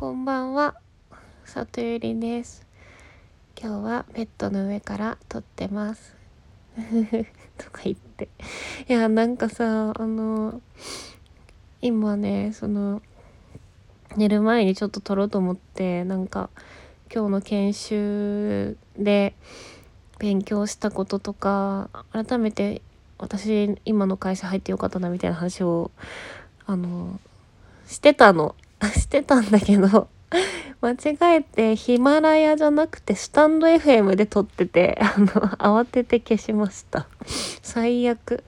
こんばんは、里ゆりです。今日はベッドの上から撮ってます。とか言って。いや、なんかさ、あの、今ね、その、寝る前にちょっと撮ろうと思って、なんか、今日の研修で勉強したこととか、改めて私、今の会社入ってよかったなみたいな話を、あの、してたの。してたんだけど、間違えてヒマラヤじゃなくてスタンド FM で撮ってて、あの、慌てて消しました。最悪。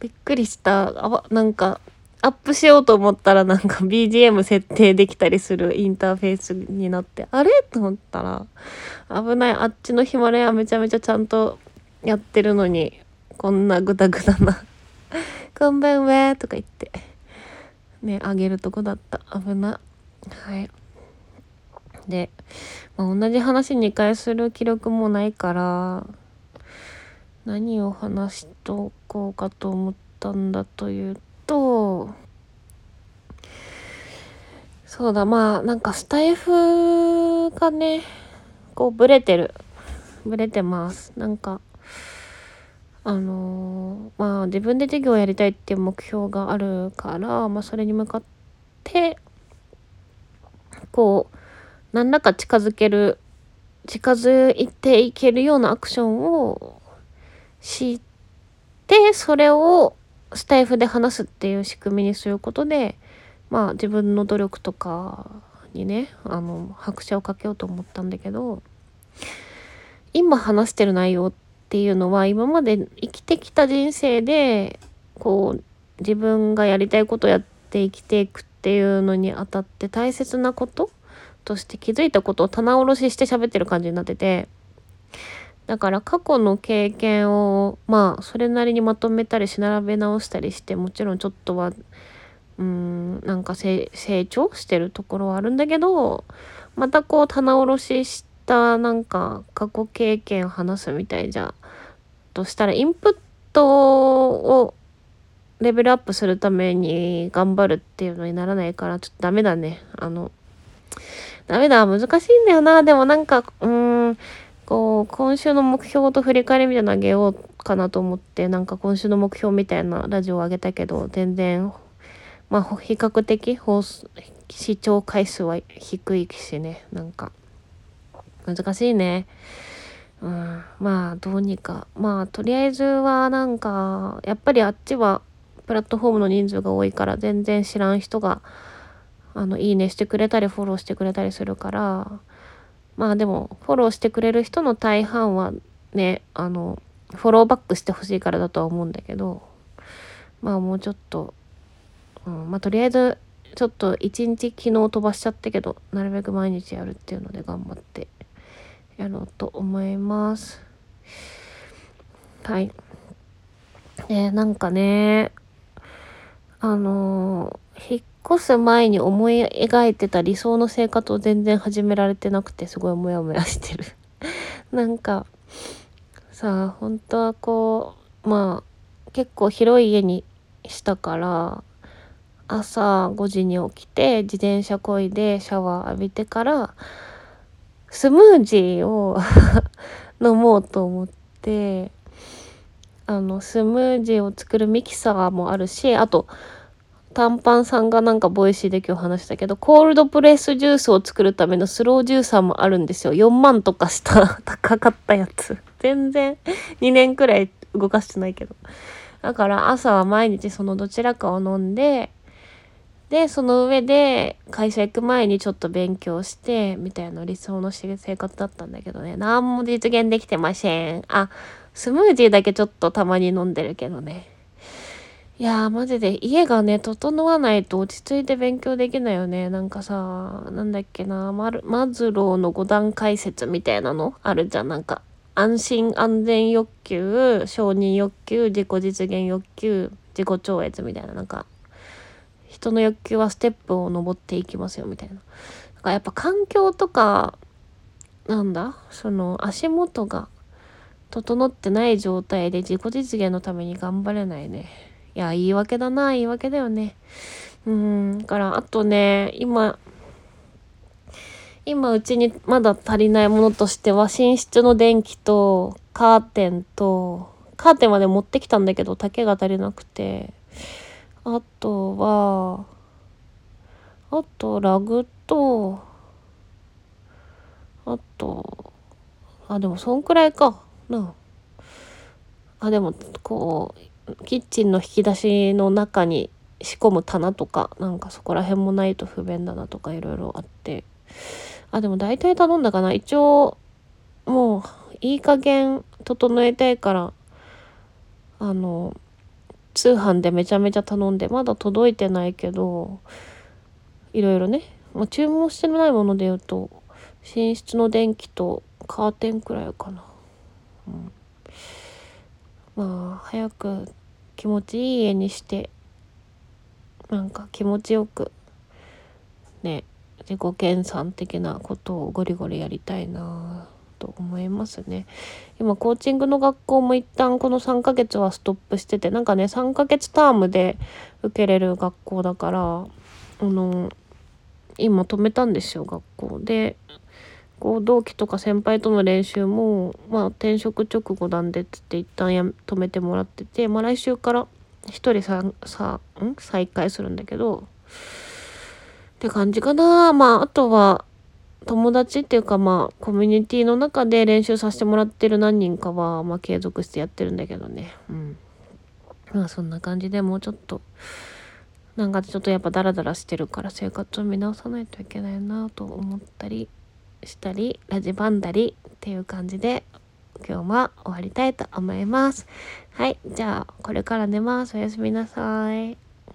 びっくりした。あわ、なんか、アップしようと思ったらなんか BGM 設定できたりするインターフェースになって、あれ？と思ったら、危ない。あっちのヒマラヤめちゃめちゃちゃんとやってるのに、こんなグダグダな。こんばんはとか言って。ね、あげるとこだった。危な。はい。で、まあ、同じ話2回する記録もないから、何を話しとこうかと思ったんだというと、そうだ、まあ、なんかスタイフがね、こう、ブレてる。ブレてます。なんか、あのまあ自分で授業をやりたいっていう目標があるから、まあ、それに向かってこう何らか近づける近づいていけるようなアクションをしてそれをスタイフで話すっていう仕組みにすることでまあ自分の努力とかにねあの拍車をかけようと思ったんだけど今話してる内容ってっていうのは今まで生きてきた人生でこう自分がやりたいことをやって生きていくっていうのにあたって大切なこととして気づいたことを棚卸しして喋ってる感じになっててだから過去の経験をまあそれなりにまとめたりし並べ直したりしてもちろんちょっとはうんなんか成長してるところはあるんだけどまたこう棚卸ししてたなんか過去経験を話すみたいじゃとしたらインプットをレベルアップするために頑張るっていうのにならないからちょっとダメだね。あのダメだ。難しいんだよな。でもなんかうんこう今週の目標と振り返りみたいなのあげようかなと思ってなんか今週の目標みたいなラジオをあげたけど全然まあ比較的放視聴回数は低いしね。なんか難しいね。うん、まあどうにかまあとりあえずはなんかやっぱりあっちはプラットフォームの人数が多いから全然知らん人があのいいねしてくれたりフォローしてくれたりするからまあでもフォローしてくれる人の大半はねあのフォローバックしてほしいからだとは思うんだけどまあもうちょっと、うん、まあとりあえずちょっと一日昨日飛ばしちゃったけどなるべく毎日やるっていうので頑張ってやろうと思います。はい。で、なんかね、あのー、引っ越す前に思い描いてた理想の生活を全然始められてなくてすごいモヤモヤしてる。なんか、さあ、本当はこう、まあ、結構広い家にしたから、朝5時に起きて自転車こいでシャワー浴びてからスムージーを 飲もうと思ってあのスムージーを作るミキサーもあるしあと短パンさんがなんかボイシーで今日話したけどコールドプレスジュースを作るためのスロージューサーもあるんですよ。4万とかした 高かったやつ。全然2年くらい動かしてないけど。だから朝は毎日そのどちらかを飲んでで、その上で会社行く前にちょっと勉強して、みたいな理想の生活だったんだけどね。何も実現できてません。あ、スムージーだけちょっとたまに飲んでるけどね。いやー、マジで家がね、整わないと落ち着いて勉強できないよね。なんかさ、なんだっけな、マルマズローの5段階説みたいなの？あるじゃん。なんか、安心安全欲求、承認欲求、自己実現欲求、自己超越みたいな、なんか、人の欲求はステップを登っていきますよみたいな。だからやっぱ環境とか、なんだ？その足元が整ってない状態で自己実現のために頑張れないね。いや、言い訳だな、言い訳だよね。うん、だからあとね、今、今うちにまだ足りないものとしては寝室の電気とカーテンとカーテンまで持ってきたんだけど丈が足りなくてあとはあとラグとあとあでもそんくらいか。なあ。でもこうキッチンの引き出しの中に仕込む棚とかなんかそこら辺もないと不便だなとかいろいろあって。あでも大体頼んだかな。一応もういい加減整えたいからあの通販でめちゃめちゃ頼んでまだ届いてないけどいろいろね、まあ、注文してないもので言うと寝室の電気とカーテンくらいかな、うん、まあ早く気持ちいい家にしてなんか気持ちよくね自己研鑽的なことをゴリゴリやりたいな。と思いますね。今コーチングの学校も一旦この3ヶ月はストップしててなんかね3ヶ月タームで受けれる学校だからあの今止めたんですよ学校。でこう同期とか先輩との練習もまあ転職直後なんでっつって一旦止めてもらっててまあ来週から一人ささん？再開するんだけどって感じかな。まああとは友達っていうかまあコミュニティの中で練習させてもらってる何人かはまあ継続してやってるんだけどねうんまあそんな感じでもうちょっとなんかちょっとやっぱダラダラしてるから生活を見直さないといけないなと思ったりしたりラジバンダリっていう感じで今日は終わりたいと思います。はい。じゃあ、これから寝ます。おやすみなさい。